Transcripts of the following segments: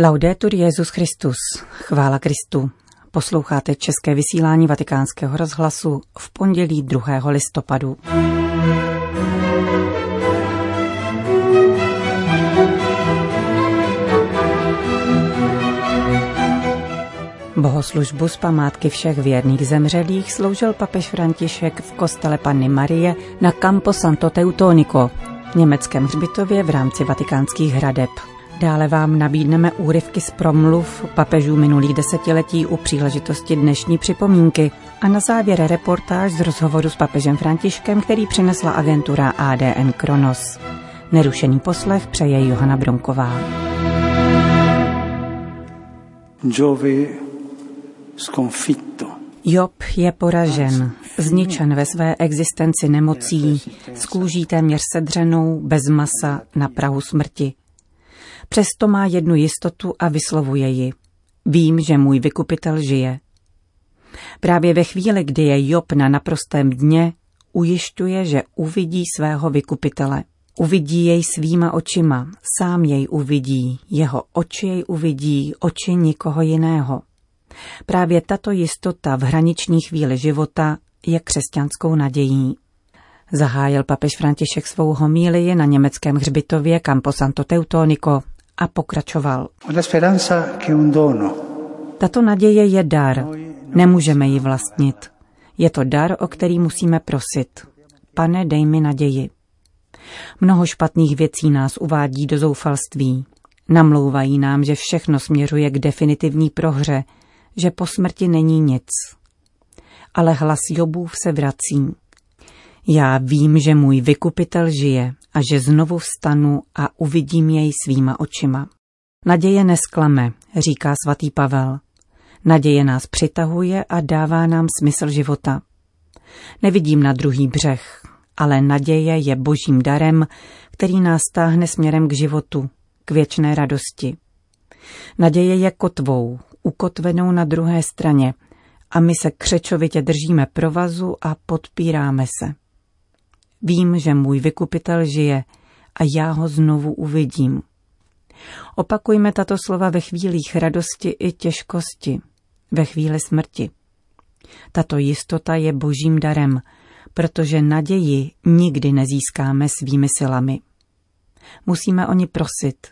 Laudetur Jezus Christus, chvála Kristu. Posloucháte české vysílání Vatikánského rozhlasu v pondělí 2. listopadu. Bohoslužbu z památky všech věrných zemřelých sloužil papež František v kostele Panny Marie na Campo Santo Teutonico, německém hřbitově v rámci vatikánských hradeb. Dále vám nabídneme úryvky z promluv papežů minulých desetiletí u příležitosti dnešní připomínky a na závěr reportáž z rozhovoru s papežem Františkem, který přinesla agentura ADN Kronos. Nerušený poslech přeje Johana Bronková. Giove sconfitto. Job je poražen, zničen ve své existenci nemocí, s kůží téměř sedřenou, bez masa, na prahu smrti. Přesto má jednu jistotu a vyslovuje ji. Vím, že můj vykupitel žije. Právě ve chvíli, kdy je Job na naprostém dně, ujišťuje, že uvidí svého vykupitele. Uvidí jej svýma očima, sám jej uvidí, jeho oči jej uvidí, oči nikoho jiného. Právě tato jistota v hraniční chvíli života je křesťanskou nadějí. Zahájil papež František svou homílii na německém hřbitově Campo Santo Teutonico a pokračoval. Tato naděje je dar, nemůžeme ji vlastnit. Je to dar, o který musíme prosit. Pane, dej mi naději. Mnoho špatných věcí nás uvádí do zoufalství. Namlouvají nám, že všechno směřuje k definitivní prohře, že po smrti není nic. Ale hlas Jobův se vrací. Já vím, že můj vykupitel žije a že znovu vstanu a uvidím jej svýma očima. Naděje nesklame, říká svatý Pavel. Naděje nás přitahuje a dává nám smysl života. Nevidím na druhý břeh, ale naděje je božím darem, který nás táhne směrem k životu, k věčné radosti. Naděje je kotvou, ukotvenou na druhé straně a my se křečovitě držíme provazu a podpíráme se. Vím, že můj vykupitel žije a já ho znovu uvidím. Opakujme tato slova ve chvílích radosti i těžkosti, ve chvíli smrti. Tato jistota je božím darem, protože naději nikdy nezískáme svými silami. Musíme o ní prosit.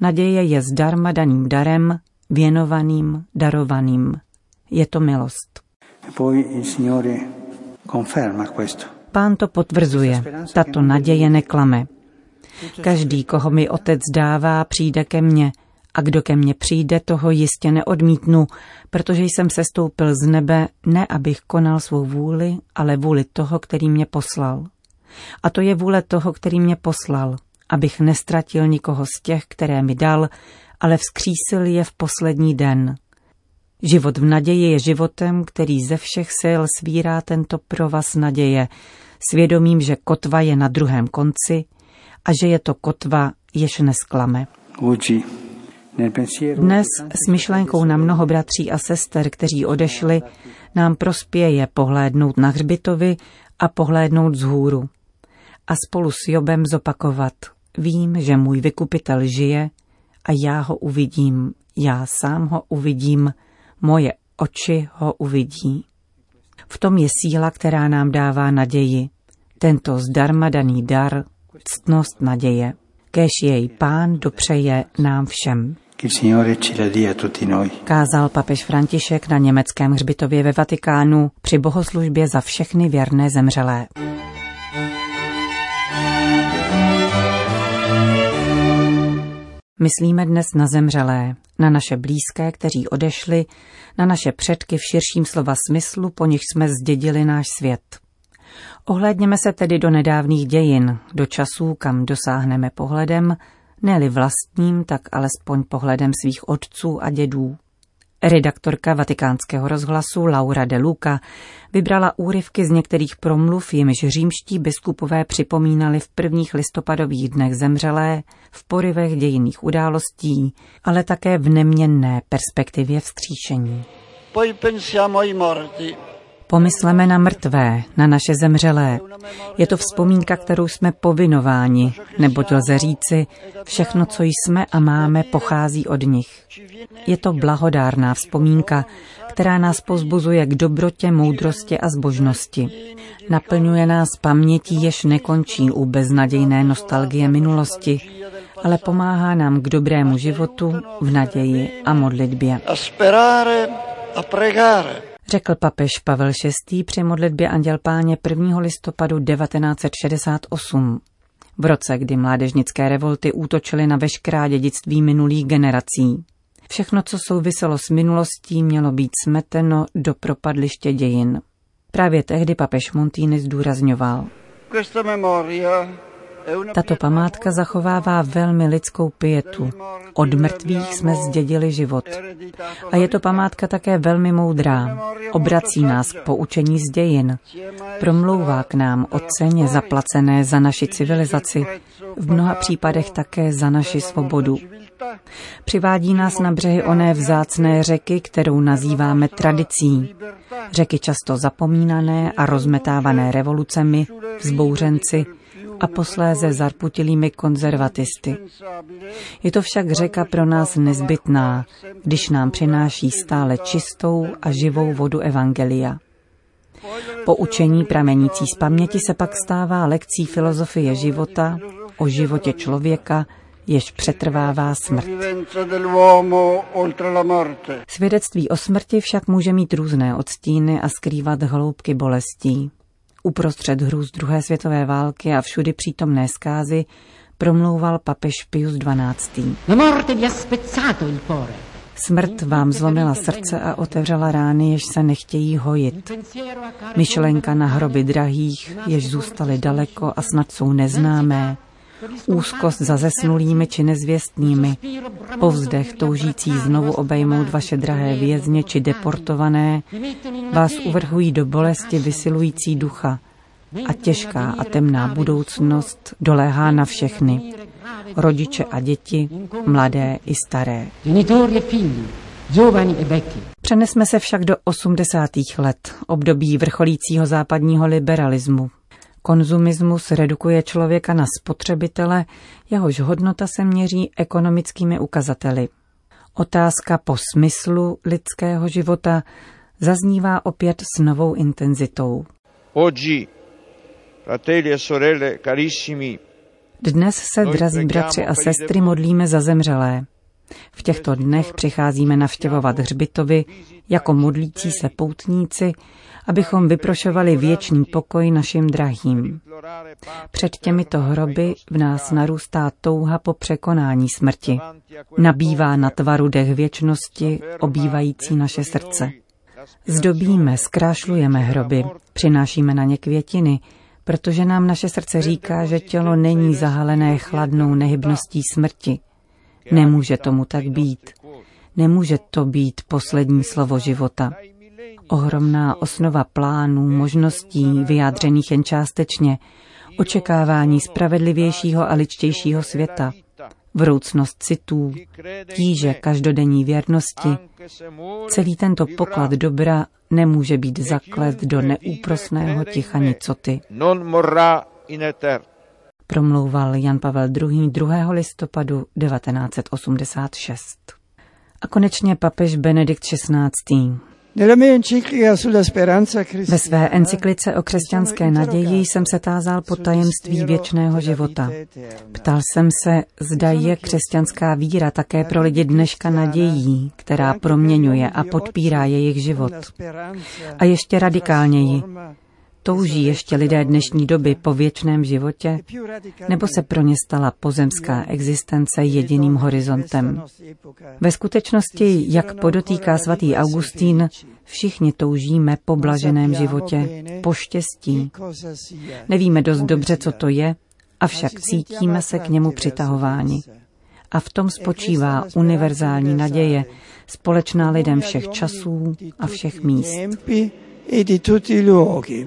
Naděje je zdarma daným darem, věnovaným, darovaným. Je to milost. E Pán to potvrzuje. Tato naděje neklame. Každý, koho mi otec dává, přijde ke mně a kdo ke mně přijde, toho jistě neodmítnu, protože jsem se stoupil z nebe, ne abych konal svou vůli, ale vůli toho, který mě poslal. A to je vůle toho, který mě poslal, abych nestratil nikoho z těch, které mi dal, ale vzkřísil je v poslední den. Život v naději je životem, který ze všech sil svírá tento provaz naděje, svědomím, že kotva je na druhém konci a že je to kotva, jež nesklame. Dnes s myšlenkou na mnoho bratří a sester, kteří odešli, nám prospěje pohlédnout na hřbitovi a pohlédnout z hůru. A spolu s Jobem zopakovat. Vím, že můj vykupitel žije a já ho uvidím, já sám ho uvidím, moje oči ho uvidí. V tom je síla, která nám dává naději. Tento zdarma daný dar, ctnost naděje. Kéž jej pán dopřeje nám všem. Kázal papež František na německém hřbitově ve Vatikánu při bohoslužbě za všechny věrné zemřelé. Myslíme dnes na zemřelé, na naše blízké, kteří odešli, na naše předky v širším slova smyslu, po nich jsme zdědili náš svět. Ohlédněme se tedy do nedávných dějin, do časů, kam dosáhneme pohledem, ne vlastním, tak alespoň pohledem svých otců a dědů. Redaktorka vatikánského rozhlasu Laura de Luca vybrala úryvky z některých promluv, jimiž římští biskupové připomínali v prvních listopadových dnech zemřelé, v porivech dějinných událostí, ale také v neměnné perspektivě vzkříšení. Pomysleme na mrtvé, na naše zemřelé. Je to vzpomínka, kterou jsme povinováni, neboť lze říci, všechno, co jsme a máme, pochází od nich. Je to blahodárná vzpomínka, která nás pozbuzuje k dobrotě, moudrosti a zbožnosti. Naplňuje nás pamětí, jež nekončí u beznadějné nostalgie minulosti, ale pomáhá nám k dobrému životu v naději a modlitbě. Řekl papež Pavel VI. při modlitbě Anděl Páně 1. listopadu 1968. V roce, kdy mládežnické revolty útočily na veškerá dědictví minulých generací. Všechno, co souviselo s minulostí, mělo být smeteno do propadliště dějin. Právě tehdy papež Montini zdůrazňoval. Tato památka zachovává velmi lidskou pietu. Od mrtvých jsme zdědili život. A je to památka také velmi moudrá. Obrací nás k poučení z dějin. Promlouvá k nám o ceně zaplacené za naši civilizaci, v mnoha případech také za naši svobodu. Přivádí nás na břehy oné vzácné řeky, kterou nazýváme tradicí. Řeky často zapomínané a rozmetávané revolucemi, vzbouřenci, a posléze zarputilými konzervatisty. Je to však řeka pro nás nezbytná, když nám přináší stále čistou a živou vodu Evangelia. Poučení pramenící z paměti se pak stává lekcí filozofie života, o životě člověka, jež přetrvává smrt. Svědectví o smrti však může mít různé odstíny a skrývat hloubky bolestí. Uprostřed hrůz druhé světové války a všudy přítomné zkázy promlouval papež Pius XII. Smrt vám zlomila srdce a otevřela rány, jež se nechtějí hojit. Myšlenka na hroby drahých, jež zůstaly daleko a snad jsou neznámé, úzkost za zesnulými či nezvěstnými, povzdech toužící znovu obejmout vaše drahé vězně či deportované, vás uvrhují do bolesti vysilující ducha a těžká a temná budoucnost doléhá na všechny, rodiče a děti, mladé i staré. Přenesme se však do 80. let, období vrcholícího západního liberalismu, Konzumismus redukuje člověka na spotřebitele, jehož hodnota se měří ekonomickými ukazateli. Otázka po smyslu lidského života zaznívá opět s novou intenzitou. E Dnes se, drazí bratři a sestry, modlíme za zemřelé. V těchto dnech přicházíme navštěvovat hřbitovy jako modlící se poutníci, abychom vyprošovali věčný pokoj našim drahým. Před těmito hroby v nás narůstá touha po překonání smrti. Nabývá na tvaru dech věčnosti, obývající naše srdce. Zdobíme, zkrášlujeme hroby, přinášíme na ně květiny, protože nám naše srdce říká, že tělo není zahalené chladnou nehybností smrti. Nemůže tomu tak být. Nemůže to být poslední slovo života. Ohromná osnova plánů, možností, vyjádřených jen částečně, očekávání spravedlivějšího a ličtějšího světa, vroucnost citů, tíže každodenní věrnosti, celý tento poklad dobra nemůže být zaklet do neúprosného ticha nicoty. Promlouval Jan Pavel II. 2. listopadu 1986. A konečně papež Benedikt XVI. Ve své encyklice o křesťanské naději jsem se tázal po tajemství věčného života. Ptal jsem se, zda je křesťanská víra také pro lidi dneška nadějí, která proměňuje a podpírá jejich život. A ještě radikálněji, Touží ještě lidé dnešní doby po věčném životě? Nebo se pro ně stala pozemská existence jediným horizontem? Ve skutečnosti, jak podotýká svatý Augustín, všichni toužíme po blaženém životě, po štěstí. Nevíme dost dobře, co to je, avšak cítíme se k němu přitahováni. A v tom spočívá univerzální naděje, společná lidem všech časů a všech míst. E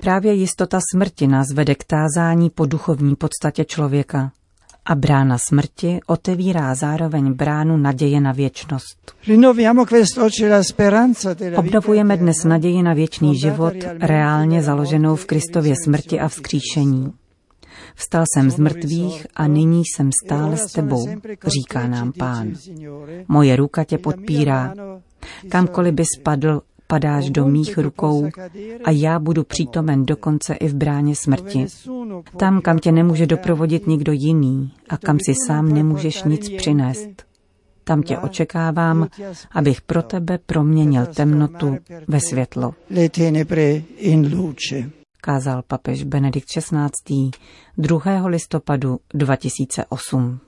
Právě jistota smrti nás vede k tázání po duchovní podstatě člověka. A brána smrti otevírá zároveň bránu naděje na věčnost. Obnovujeme dnes naději na věčný život, reálně založenou v Kristově smrti a vzkříšení. Vstal jsem z mrtvých a nyní jsem stále s tebou, říká nám pán. Moje ruka tě podpírá. Kamkoliv by spadl, padáš do mých rukou a já budu přítomen dokonce i v bráně smrti. Tam, kam tě nemůže doprovodit nikdo jiný a kam si sám nemůžeš nic přinést. Tam tě očekávám, abych pro tebe proměnil temnotu ve světlo. Kázal papež Benedikt XVI. 2. listopadu 2008.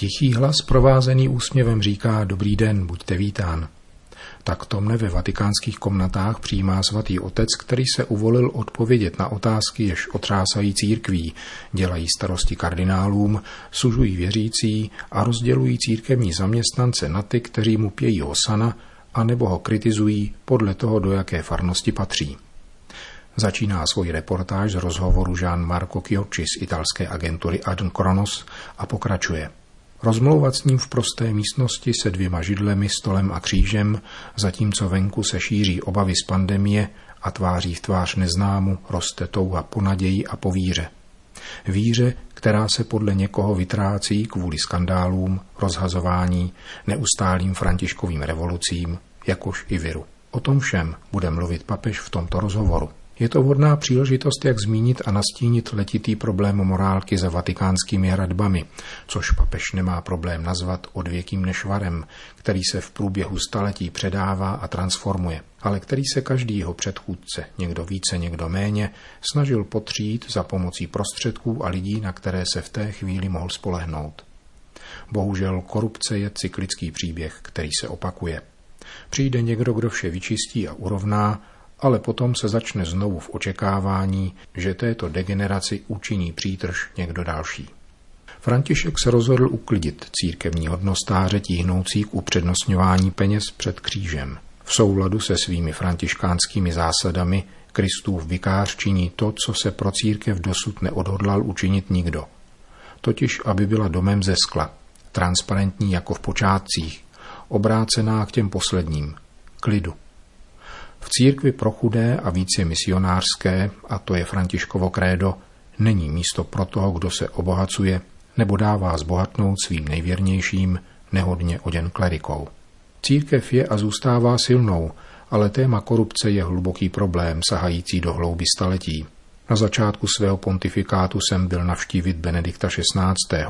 Tichý hlas provázený úsměvem říká Dobrý den, buďte vítán. Tak to mne ve vatikánských komnatách přijímá svatý otec, který se uvolil odpovědět na otázky, jež otřásají církví, dělají starosti kardinálům, sužují věřící a rozdělují církevní zaměstnance na ty, kteří mu pějí hosana, anebo ho kritizují podle toho, do jaké farnosti patří. Začíná svoji reportáž z rozhovoru Jean Marco Chiocci z italské agentury Adn Kronos a pokračuje – Rozmlouvat s ním v prosté místnosti se dvěma židlemi, stolem a křížem, zatímco venku se šíří obavy z pandemie a tváří v tvář neznámu roste touha po naději a po víře. Víře, která se podle někoho vytrácí kvůli skandálům, rozhazování, neustálým františkovým revolucím, jakož i viru. O tom všem bude mluvit papež v tomto rozhovoru. Je to vhodná příležitost, jak zmínit a nastínit letitý problém morálky za vatikánskými hradbami, což papež nemá problém nazvat odvěkým nešvarem, který se v průběhu staletí předává a transformuje, ale který se každý jeho předchůdce, někdo více, někdo méně, snažil potřít za pomocí prostředků a lidí, na které se v té chvíli mohl spolehnout. Bohužel korupce je cyklický příběh, který se opakuje. Přijde někdo, kdo vše vyčistí a urovná, ale potom se začne znovu v očekávání, že této degeneraci učiní přítrž někdo další. František se rozhodl uklidit církevní hodnostáře tíhnoucí k upřednostňování peněz před křížem. V souladu se svými františkánskými zásadami Kristův vikář činí to, co se pro církev dosud neodhodlal učinit nikdo. Totiž, aby byla domem ze skla, transparentní jako v počátcích, obrácená k těm posledním, klidu. V církvi pro chudé a více misionářské, a to je Františkovo krédo, není místo pro toho, kdo se obohacuje nebo dává zbohatnout svým nejvěrnějším, nehodně oděn klerikou. Církev je a zůstává silnou, ale téma korupce je hluboký problém, sahající do hlouby staletí. Na začátku svého pontifikátu jsem byl navštívit Benedikta XVI.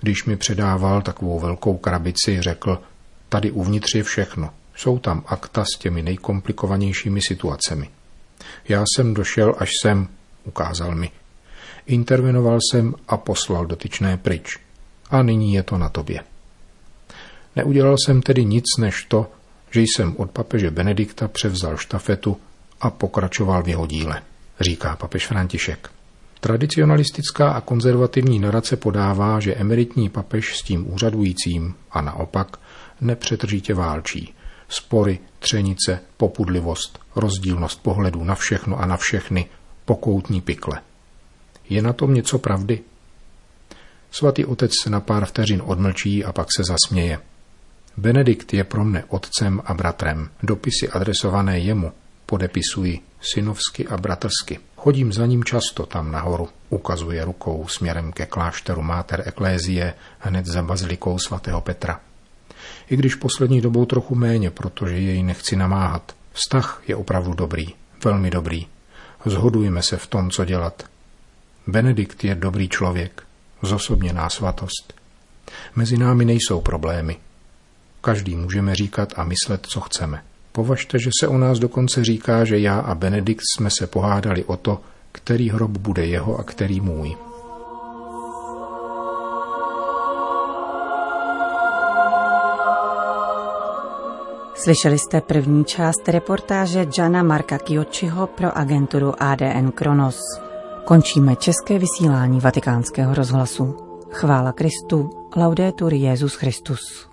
Když mi předával takovou velkou krabici, řekl, tady uvnitř je všechno. Jsou tam akta s těmi nejkomplikovanějšími situacemi. Já jsem došel, až sem, ukázal mi. Intervenoval jsem a poslal dotyčné pryč. A nyní je to na tobě. Neudělal jsem tedy nic než to, že jsem od papeže Benedikta převzal štafetu a pokračoval v jeho díle, říká papež František. Tradicionalistická a konzervativní narace podává, že emeritní papež s tím úřadujícím a naopak nepřetržitě válčí spory, třenice, popudlivost, rozdílnost pohledů na všechno a na všechny, pokoutní pikle. Je na tom něco pravdy? Svatý otec se na pár vteřin odmlčí a pak se zasměje. Benedikt je pro mne otcem a bratrem. Dopisy adresované jemu podepisuji synovsky a bratrsky. Chodím za ním často tam nahoru, ukazuje rukou směrem ke klášteru Mater Eklézie hned za bazilikou svatého Petra i když poslední dobou trochu méně, protože jej nechci namáhat. Vztah je opravdu dobrý, velmi dobrý. Zhodujeme se v tom, co dělat. Benedikt je dobrý člověk, zosobněná svatost. Mezi námi nejsou problémy. Každý můžeme říkat a myslet, co chceme. Považte, že se o nás dokonce říká, že já a Benedikt jsme se pohádali o to, který hrob bude jeho a který můj. Slyšeli jste první část reportáže Jana Marka Kiočiho pro agenturu ADN Kronos. Končíme české vysílání vatikánského rozhlasu. Chvála Kristu, laudetur Jezus Christus.